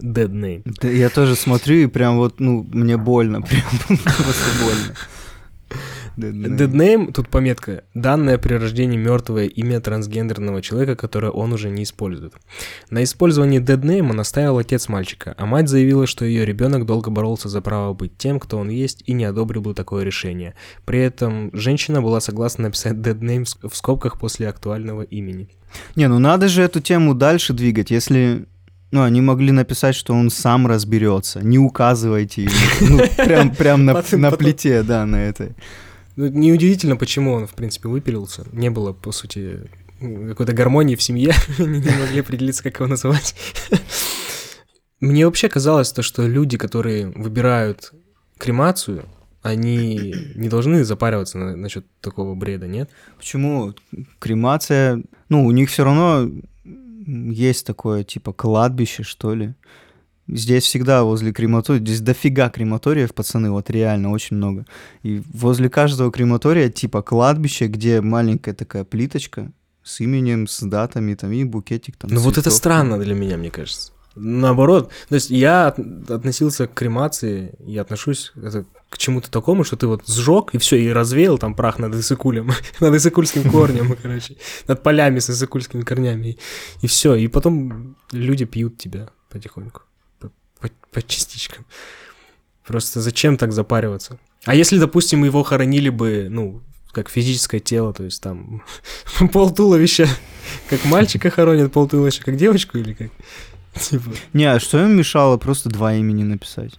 Dead name. Да я тоже смотрю, и прям вот, ну, мне больно, прям просто больно. Dead name, тут пометка, данное при рождении мертвое имя трансгендерного человека, которое он уже не использует. На использовании dead name настаивал отец мальчика, а мать заявила, что ее ребенок долго боролся за право быть тем, кто он есть, и не одобрил бы такое решение. При этом женщина была согласна написать dead name в скобках после актуального имени. Не, ну надо же эту тему дальше двигать, если... Ну, они могли написать, что он сам разберется. Не указывайте ему. Ну, прям, прям на, на плите, да, на этой. Ну, неудивительно, почему он, в принципе, выпилился. Не было, по сути, какой-то гармонии в семье. Они не могли определиться, как его называть. Мне вообще казалось то, что люди, которые выбирают кремацию, они не должны запариваться на- насчет такого бреда, нет? Почему? Кремация... Ну, у них все равно есть такое, типа, кладбище, что ли. Здесь всегда возле крематория, здесь дофига крематориев, пацаны, вот реально очень много. И возле каждого крематория типа кладбище, где маленькая такая плиточка с именем, с датами, там, и букетик там. Ну вот это странно для меня, мне кажется. Наоборот, то есть я от- относился к кремации, я отношусь это к чему-то такому, что ты вот сжег и все, и развеял там прах над Исыкулем, над Исыкульским корнем, короче, над полями с Исыкульскими корнями, и все, и потом люди пьют тебя потихоньку, по, частичкам. Просто зачем так запариваться? А если, допустим, его хоронили бы, ну, как физическое тело, то есть там пол туловища, как мальчика хоронят, пол туловища, как девочку или как? Типа. Не, а что им мешало просто два имени написать?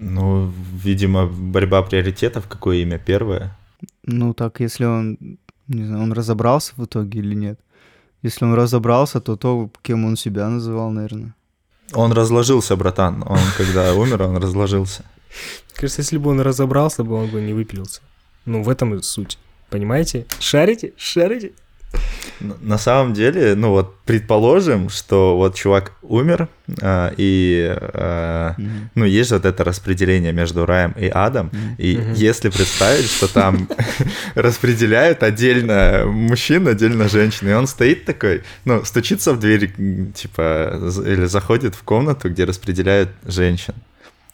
Ну, видимо, борьба приоритетов, какое имя первое. Ну, так, если он, не знаю, он разобрался в итоге или нет. Если он разобрался, то то, кем он себя называл, наверное. Он разложился, братан. Он, когда умер, он разложился. Кажется, если бы он разобрался бы, он бы не выпилился. Ну, в этом и суть. Понимаете? Шарите? Шарите? На самом деле, ну вот, предположим, что вот чувак умер, а, и, а, Мгм. ну, есть же вот это распределение между раем и адом, и Мгм. если представить, что там распределяют отдельно мужчин, отдельно женщин, и он стоит такой, ну, стучится в дверь, типа, или заходит в комнату, где распределяют женщин.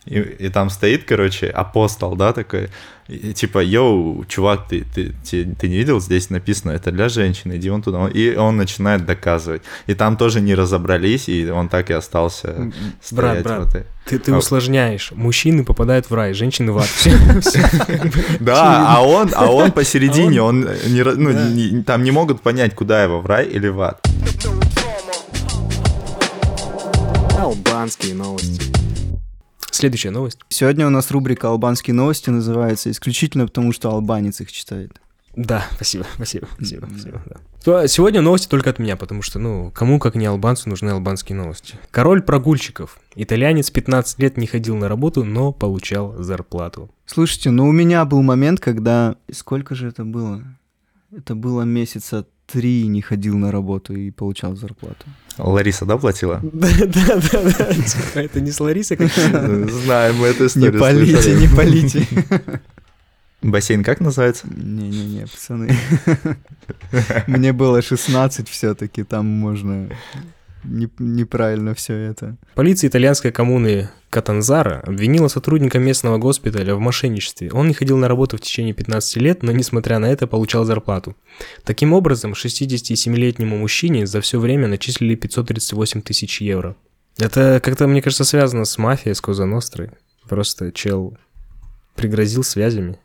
И, и там стоит, короче, апостол, да, такой, и, типа, йоу, чувак, ты, ты, ты, ты не видел, здесь написано, это для женщин, иди вон туда. И он начинает доказывать. И там тоже не разобрались, и он так и остался стоять брат. в этой- Ты, ты А- усложняешь. Мужчины попадают в рай, женщины в ад. Да, а он, а он посередине, он, ну, там не могут понять, куда его, в рай или в ад. Албанские новости. Следующая новость. Сегодня у нас рубрика «Албанские новости» называется исключительно потому, что албанец их читает. Да, спасибо, спасибо, спасибо, спасибо. да. Сегодня новости только от меня, потому что, ну, кому, как не албанцу, нужны албанские новости. Король прогульщиков. Итальянец 15 лет не ходил на работу, но получал зарплату. Слушайте, ну у меня был момент, когда... Сколько же это было? Это было месяца три не ходил на работу и получал зарплату. Лариса, да, платила? Да, да, да. Типа, Это не с Ларисой, как Знаем мы эту Не историю. полите, слышали. не полите. Бассейн как называется? Не-не-не, пацаны. Мне было 16 все-таки, там можно не- неправильно все это. Полиция итальянской коммуны Катанзара обвинила сотрудника местного госпиталя в мошенничестве. Он не ходил на работу в течение 15 лет, но, несмотря на это, получал зарплату. Таким образом, 67-летнему мужчине за все время начислили 538 тысяч евро. Это как-то, мне кажется, связано с мафией, с Коза. Просто чел пригрозил связями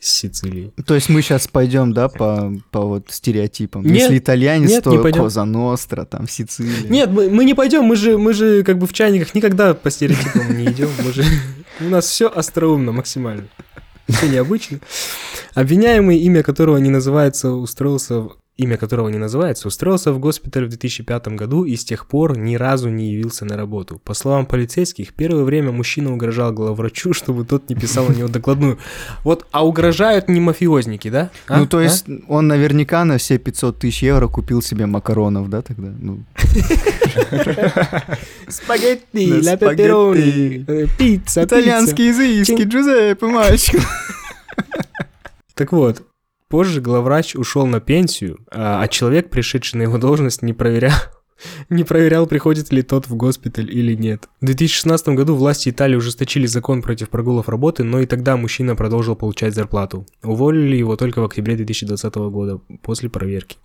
с Сицилией. То есть мы сейчас пойдем, да, по, по вот стереотипам. Нет, Если итальянец, нет, то не пойдем. Коза Ностра, там Сицилия. Нет, мы, мы не пойдем, мы же, мы же как бы в чайниках никогда по стереотипам не идем. Мы же, у нас все остроумно максимально. Все необычно. Обвиняемый, имя которого не называется, устроился имя которого не называется, устроился в госпиталь в 2005 году и с тех пор ни разу не явился на работу. По словам полицейских, первое время мужчина угрожал главврачу, чтобы тот не писал на него докладную. Вот, а угрожают не мафиозники, да? А? Ну, то А? есть он наверняка на все 500 тысяч евро купил себе макаронов, да, тогда? Ну, Спагетти, ля пепперони, э, пицца, пицца. итальянские изыски, Джузеппе, мальчик. Так вот, позже главврач ушел на пенсию, а, а человек, пришедший на его должность, не проверял, не проверял, приходит ли тот в госпиталь или нет. В 2016 году власти Италии ужесточили закон против прогулов работы, но и тогда мужчина продолжил получать зарплату. Уволили его только в октябре 2020 года после проверки.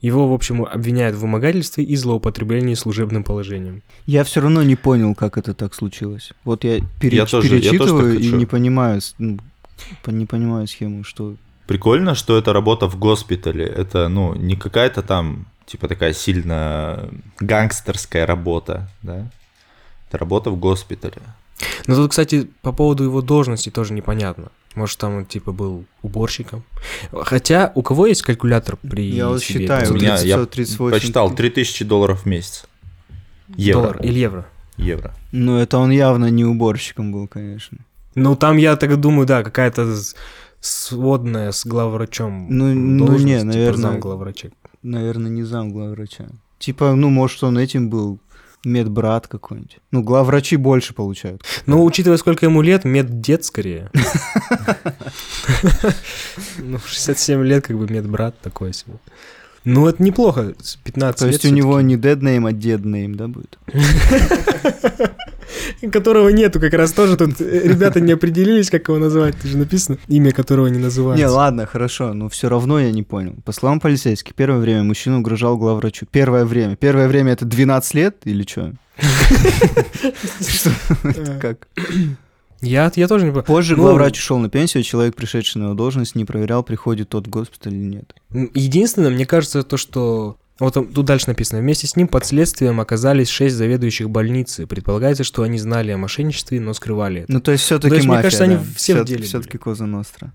Его, в общем, обвиняют в вымогательстве и злоупотреблении служебным положением. Я все равно не понял, как это так случилось. Вот я, пере- Я тоже- я тоже перечитываю и не понимаю, ну, не понимаю схему, что... Прикольно, что это работа в госпитале. Это, ну, не какая-то там, типа, такая сильно гангстерская работа, да? Это работа в госпитале. Но тут, кстати, по поводу его должности тоже непонятно. Может, там он типа был уборщиком. Хотя, у кого есть калькулятор при Я вот себе? считаю, У меня, я 938 почитал, 3000 долларов в месяц. Евро. Доллар или евро? Евро. Ну, это он явно не уборщиком был, конечно. Ну, там, я так думаю, да, какая-то сводная с главврачом. Ну, ну, не, типа наверное. зам главврача. Наверное, не зам главврача. Типа, ну, может, он этим был медбрат какой-нибудь. Ну, главврачи больше получают. Ну, учитывая, сколько ему лет, меддед скорее. Ну, 67 лет, как бы медбрат такой себе. Ну, это неплохо, с 15 То лет есть у него не dead name, а dead name, да, будет? Которого нету, как раз тоже тут э, ребята не определились, как его назвать. Тут же написано, имя которого не называется. Не, ладно, хорошо, но все равно я не понял. По словам полицейских, первое время мужчина угрожал главврачу. Первое время. Первое время это 12 лет или что? Как? Я, я тоже не понимаю. Позже Ну, главврач ушел на пенсию, человек, пришедший на его должность, не проверял, приходит тот госпиталь или нет. Единственное, мне кажется, то, что... Вот тут дальше написано. Вместе с ним под следствием оказались шесть заведующих больницы. Предполагается, что они знали о мошенничестве, но скрывали это. Ну, то есть все-таки мне мафия, кажется, они да. все в деле Все-таки Коза Ностра.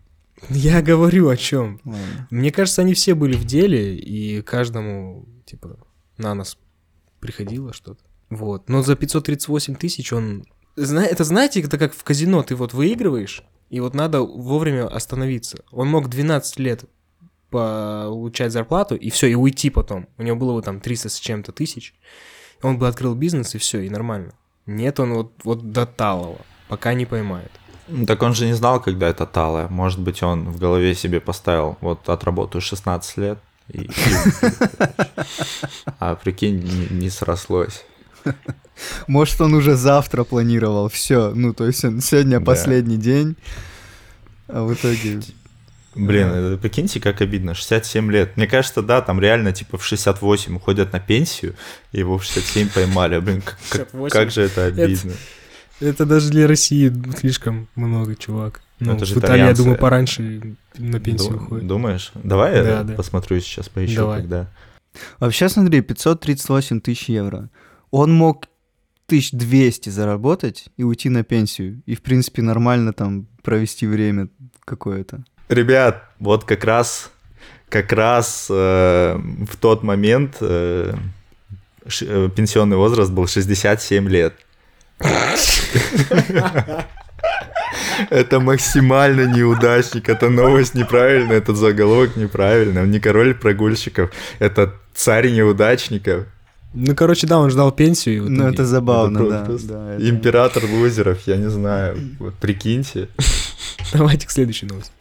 Я говорю о чем. Ладно. Мне кажется, они все были в деле, и каждому, типа, на нас приходило что-то. Вот. Но за 538 тысяч он... Это знаете, это как в казино, ты вот выигрываешь, и вот надо вовремя остановиться. Он мог 12 лет получать зарплату, и все, и уйти потом. У него было вот там 300 с чем-то тысяч. Он бы открыл бизнес, и все, и нормально. Нет, он вот, вот до талого, пока не поймает. Ну, Так он же не знал, когда это талое. Может быть, он в голове себе поставил, вот отработаю 16 лет, и... А прикинь, не срослось. Может, он уже завтра планировал все. Ну, то есть он сегодня Да. последний день, а в итоге... Блин, это прикиньте, как обидно, 67 лет. Мне кажется, да, там реально типа в 68 уходят на пенсию, и его в 67 поймали. Блин, как, как- 68? как же это обидно. Это даже для России слишком много, чувак. Ну, это же в Италии, я думаю, пораньше на пенсию Ду- уходит. Думаешь? Давай я Да, да. посмотрю сейчас, поищу, Давай. когда. Вообще, смотри, 538 тысяч евро. Он мог 1200 заработать и уйти на пенсию. И, в принципе, нормально там провести время какое-то. Ребят, вот как раз, как раз э, в тот момент э, ш- э, пенсионный возраст был 67 лет. Это максимально неудачник, это новость неправильная, этот заголовок неправильный, он не король прогульщиков, это царь неудачников, Ну, короче, да, он ждал пенсию. и в Ну, это забавно, Это да. просто да, это- император лузеров, я не знаю, вот прикиньте. Давайте к следующей новости.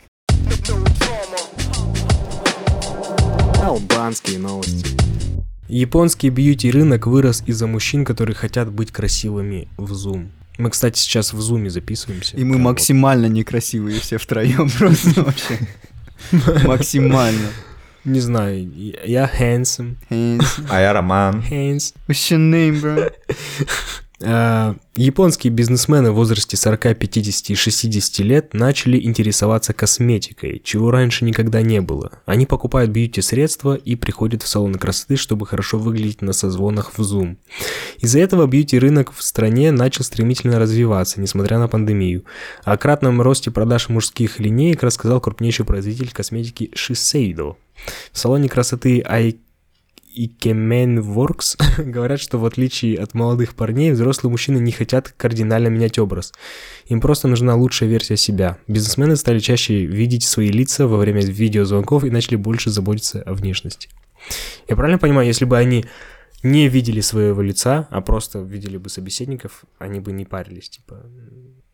Албанские новости. Японский бьюти-рынок вырос из-за мужчин, которые хотят быть красивыми в Zoom. Мы, кстати, сейчас в Zoom записываемся. И мы Прям вот. максимально некрасивые все втроем просто вообще. Максимально. Не знаю, я handsome. Hands. А я Роман. Hands. What's your name, bro? А, Японские бизнесмены в возрасте 40, 50 и 60 лет начали интересоваться косметикой, чего раньше никогда не было. Они покупают бьюти-средства и приходят в салоны красоты, чтобы хорошо выглядеть на созвонах в Zoom. Из-за этого бьюти-рынок в стране начал стремительно развиваться, несмотря на пандемию. О кратном росте продаж мужских линеек рассказал крупнейший производитель косметики Shiseido. В салоне красоты I Ikemen Works говорят, что в отличие от молодых парней, взрослые мужчины не хотят кардинально менять образ. Им просто нужна лучшая версия себя. Бизнесмены стали чаще видеть свои лица во время видеозвонков и начали больше заботиться о внешности. Я правильно понимаю, если бы они не видели своего лица, а просто видели бы собеседников, они бы не парились, типа...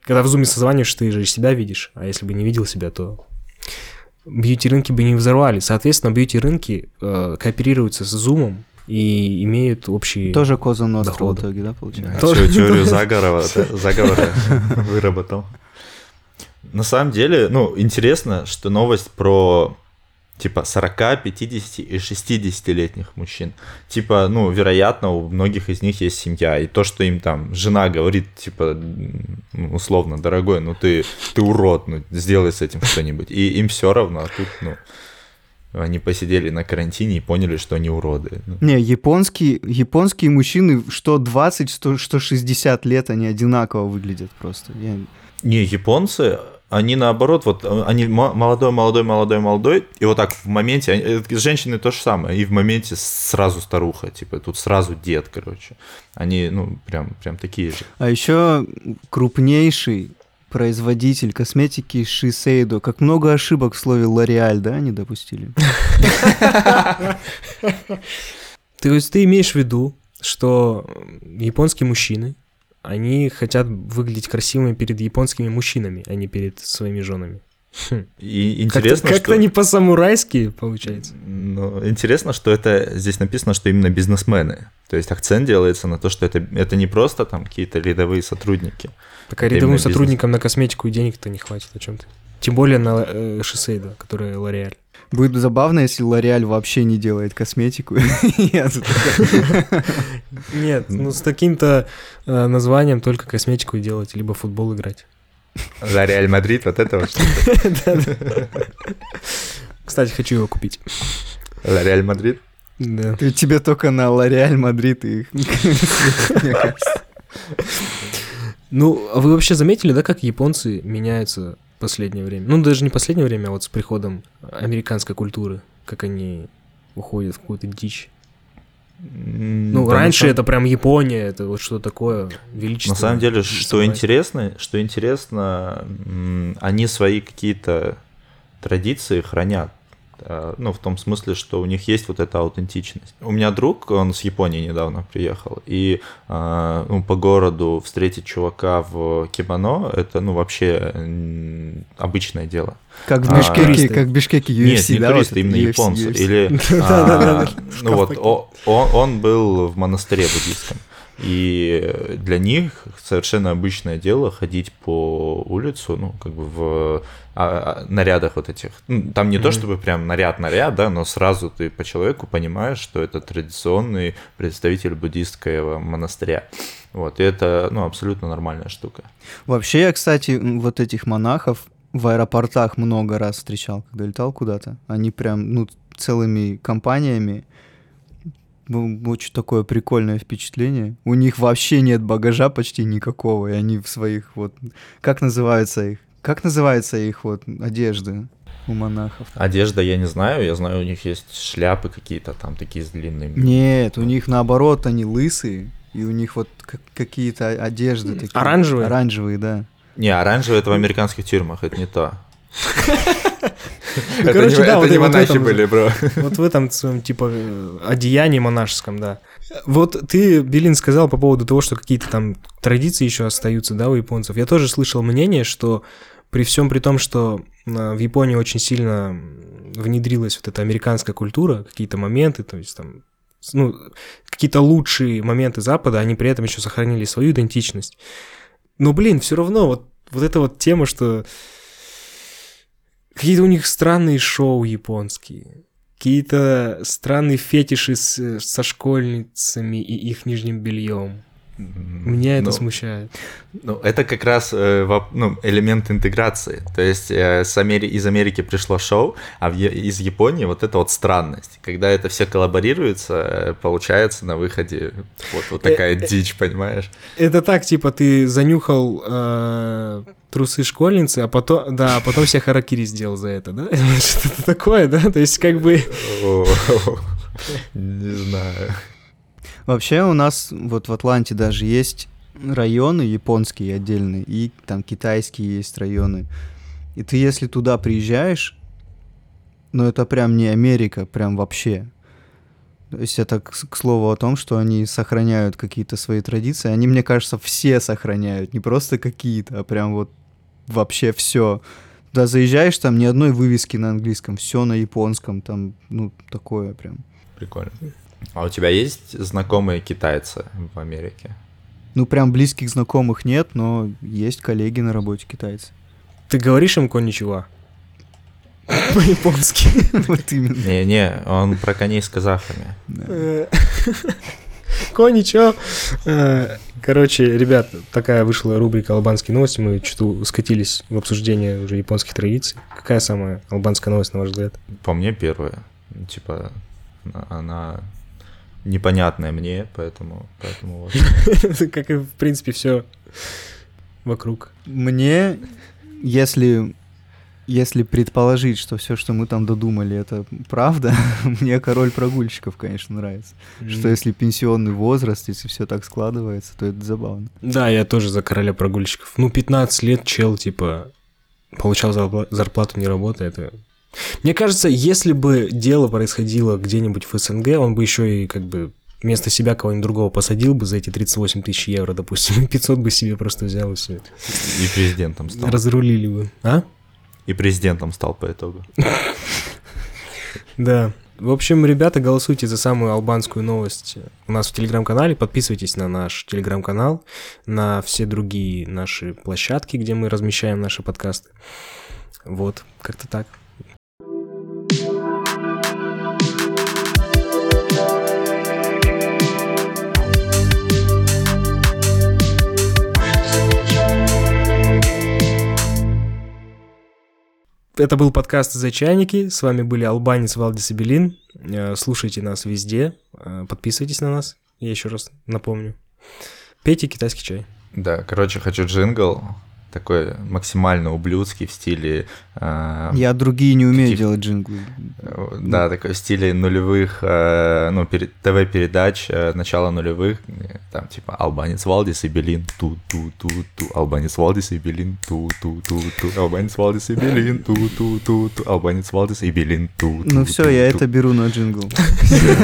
Когда в зуме созваниваешь, ты же себя видишь, а если бы не видел себя, то бьюти-рынки бы не взорвали. Соответственно, бьюти-рынки э, кооперируются с зумом и имеют общие... Тоже Коза Ностра в итоге, да, получается? Тоже- Те- Теорию заговора, да, заговора выработал. На самом деле, ну, интересно, что новость про типа 40, 50 и 60-летних мужчин. Типа, ну, вероятно, у многих из них есть семья. И то, что им там жена говорит, типа, условно, дорогой, ну ты, ты урод, ну сделай с этим что-нибудь. И им все равно, а тут, ну, они посидели на карантине и поняли, что они уроды. Ну, Не, японские, японские мужчины что 20, что, что 60 лет, они одинаково выглядят просто. Я- Не, японцы, они наоборот, вот э, они мо- молодой, молодой, молодой, молодой, и вот так в моменте, они- э, женщины то же самое, и в моменте сразу старуха, типа тут сразу дед, короче. Они, ну, прям, прям такие же. А еще крупнейший производитель косметики Shiseido. Как много ошибок в слове L'Oreal, да, они допустили? То есть ты имеешь в виду, что японские мужчины, они хотят выглядеть красивыми перед японскими мужчинами, а не перед своими женами. Хм. И Как-то, интересно, как-то что... не по-самурайски получается. Ну, интересно, что это здесь написано, что именно бизнесмены. То есть акцент делается на то, что это, это не просто там какие-то рядовые сотрудники. Так а рядовым именно бизнес. сотрудникам на косметику и денег-то не хватит, о чем ты? Тем более на э, Шисейдо, которая L'Oreal. Будет забавно, если L'Oreal вообще не делает косметику. Нет, ну с таким-то э, названием только косметику делать, либо футбол играть. За Реаль Мадрид, вот это вот что Кстати, хочу его купить. За Реаль Мадрид. Да. Ты- Тебе только на L'Oreal Мадрид и... Ну, а вы вообще заметили, да, как японцы меняются последнее время. Ну, даже не последнее время, а вот с приходом американской культуры, как они уходят в какую-то дичь. Ну, Да, раньше самом- это прям Япония, это вот что такое величественное. На самом деле, что интересно, что интересно, они свои какие-то традиции хранят. Э, Ну, в том смысле, что у них есть вот эта аутентичность. У меня друг, он с Японии недавно приехал, и э, ну, по городу встретить чувака в кимоно, это, ну, вообще обычное дело. Как в А, Бишкеке, туристы. как в Бишкеке UFC, Нет, не да? вот туристы, это именно UFC, японцы. UFC. Или, а, ну вот, он, он был в монастыре буддийском. И для них совершенно обычное дело ходить по улицу, ну, как бы в а, а, нарядах вот этих. Ну, Там не то, чтобы прям наряд-наряд, да, но сразу ты по человеку понимаешь, что это традиционный представитель буддийского монастыря. Вот, и это, ну, абсолютно нормальная штука. Вообще, я, кстати, вот этих монахов в аэропортах много раз встречал, когда летал куда-то. Они прям, ну, целыми компаниями. Бу- Очень такое прикольное впечатление. У них вообще нет багажа почти никакого, и они в своих вот... Как называются их? Как называется их вот одежды у монахов? Одежда я не знаю, я знаю, у них есть шляпы какие-то там такие с длинными. Нет, у них наоборот, они лысые, и у них вот как- какие-то одежды такие. Оранжевые? Оранжевые, да. Не, оранжевый это в американских тюрьмах, это не то. Ну, короче, не- да, вот не монахи этом- были, бро. Вот в этом своем, типа, одеянии монашеском, да. Вот ты, Белин, сказал по поводу того, что какие-то там традиции еще остаются, да, у японцев. Я тоже слышал мнение, что при всем при том, что э, в Японии очень сильно внедрилась вот эта американская культура, какие-то моменты, то есть там, ну, какие-то лучшие моменты Запада, они при этом еще сохранили свою идентичность. Но, блин, все равно вот, вот эта вот тема, что какие-то у них странные шоу японские, какие-то странные фетиши с- со школьницами и их нижним бельем. Меня это Ну, смущает. Ну, это как раз э, ну, элемент интеграции. То есть э, с Амери- из Америки пришло шоу, а из Японии вот эта вот странность. Когда это все коллаборируется, э, получается на выходе вот, вот такая дичь, понимаешь? Это так, типа, ты занюхал э, трусы школьницы, а потом, да, а потом себе харакири сделал за это, да? Что-то такое, да? То есть, как бы... Не знаю. Вообще у нас вот в Атланте даже есть районы японские отдельные, и там китайские есть районы. И ты если туда приезжаешь, ну это прям не Америка, прям вообще. То есть это, к, к слову о том, что они сохраняют какие-то свои традиции. Они, мне кажется, все сохраняют, не просто какие-то, а прям вот вообще все. Туда заезжаешь, там ни одной вывески на английском, все на японском, там, ну, такое прям. Прикольно. А у тебя есть знакомые китайцы в Америке? Ну, прям близких знакомых нет, но есть коллеги на работе китайцы. Ты говоришь им коничева? По-японски. Вот именно. Не-не, он про коней с казахами. Э, Коничо. Э, Короче, ребят, такая вышла рубрика «Албанские новости». Мы что-то скатились в обсуждение уже японских традиций. Какая самая албанская новость, на ваш взгляд? По мне первая. Типа, она- она непонятная мне, поэтому, поэтому вот. Как и, в принципе, все вокруг. Мне, если, если предположить, что все, что мы там додумали, это правда, мне король прогульщиков, конечно, нравится. Что если пенсионный возраст, если все так складывается, то это забавно. Да, я тоже за короля прогульщиков. Ну, 15 лет чел, типа, получал зарпла- зарплату, не работая, это... Мне кажется, если бы дело происходило где-нибудь в СНГ, он бы еще и как бы вместо себя кого-нибудь другого посадил бы за эти 38 тысяч евро, допустим, и 500 бы себе просто взял и все. И президентом стал. Разрулили бы. А? И президентом стал по итогу. Да. В общем, ребята, голосуйте за самую албанскую новость у нас в телеграм-канале. Подписывайтесь на наш телеграм-канал, на все другие наши площадки, где мы размещаем наши подкасты. Вот, как-то так. Это был подкаст «За чайники». С вами были Албанец Валдис и Белин. Э, Слушайте нас везде. Э, Подписывайтесь на нас. Я еще раз напомню. Пейте китайский чай. Да, короче, хочу джингл. Такой максимально ублюдский в стиле... э, Я другие не умею Каких- делать джинглы. Э, Да, такой в стиле нулевых, э, ну, пере- ТВ-передач э, начала нулевых, э, там, типа, Албанец Валдис и Белин, ту-ту-ту-ту, Албанец Валдис и Белин, ту-ту-ту-ту, Албанец Валдис и Белин, ту-ту-ту-ту, Албанец Валдис и Белин, ту-ту-ту-ту. Ну все, я это беру на джингл.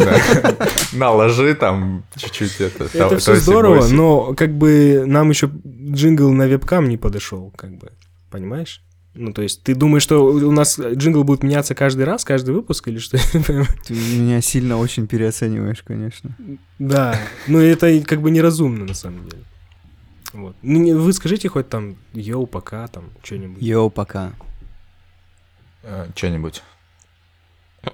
Да. На, ложи там чуть-чуть это. Это то- все здорово, но как бы нам еще джингл на вебкам не подошел, как бы, понимаешь? Ну, то есть ты думаешь, что у нас джингл будет меняться каждый раз, каждый выпуск или что? Ты меня сильно очень переоцениваешь, конечно. Да, ну это как бы неразумно на самом деле. Вот. Ну, не- вы скажите хоть там yo, пока, там, что-нибудь. Yo, пока. Э, Что-нибудь.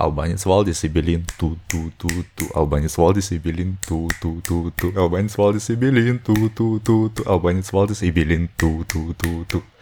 Албанец Валдис и Белин, ту-ту-ту-ту, Албанец Валдис и Белин, ту-ту-ту-ту, Албанец Валдис и Белин, ту-ту-ту-ту, Албанец Валдис и Белин, ту-ту-ту-ту.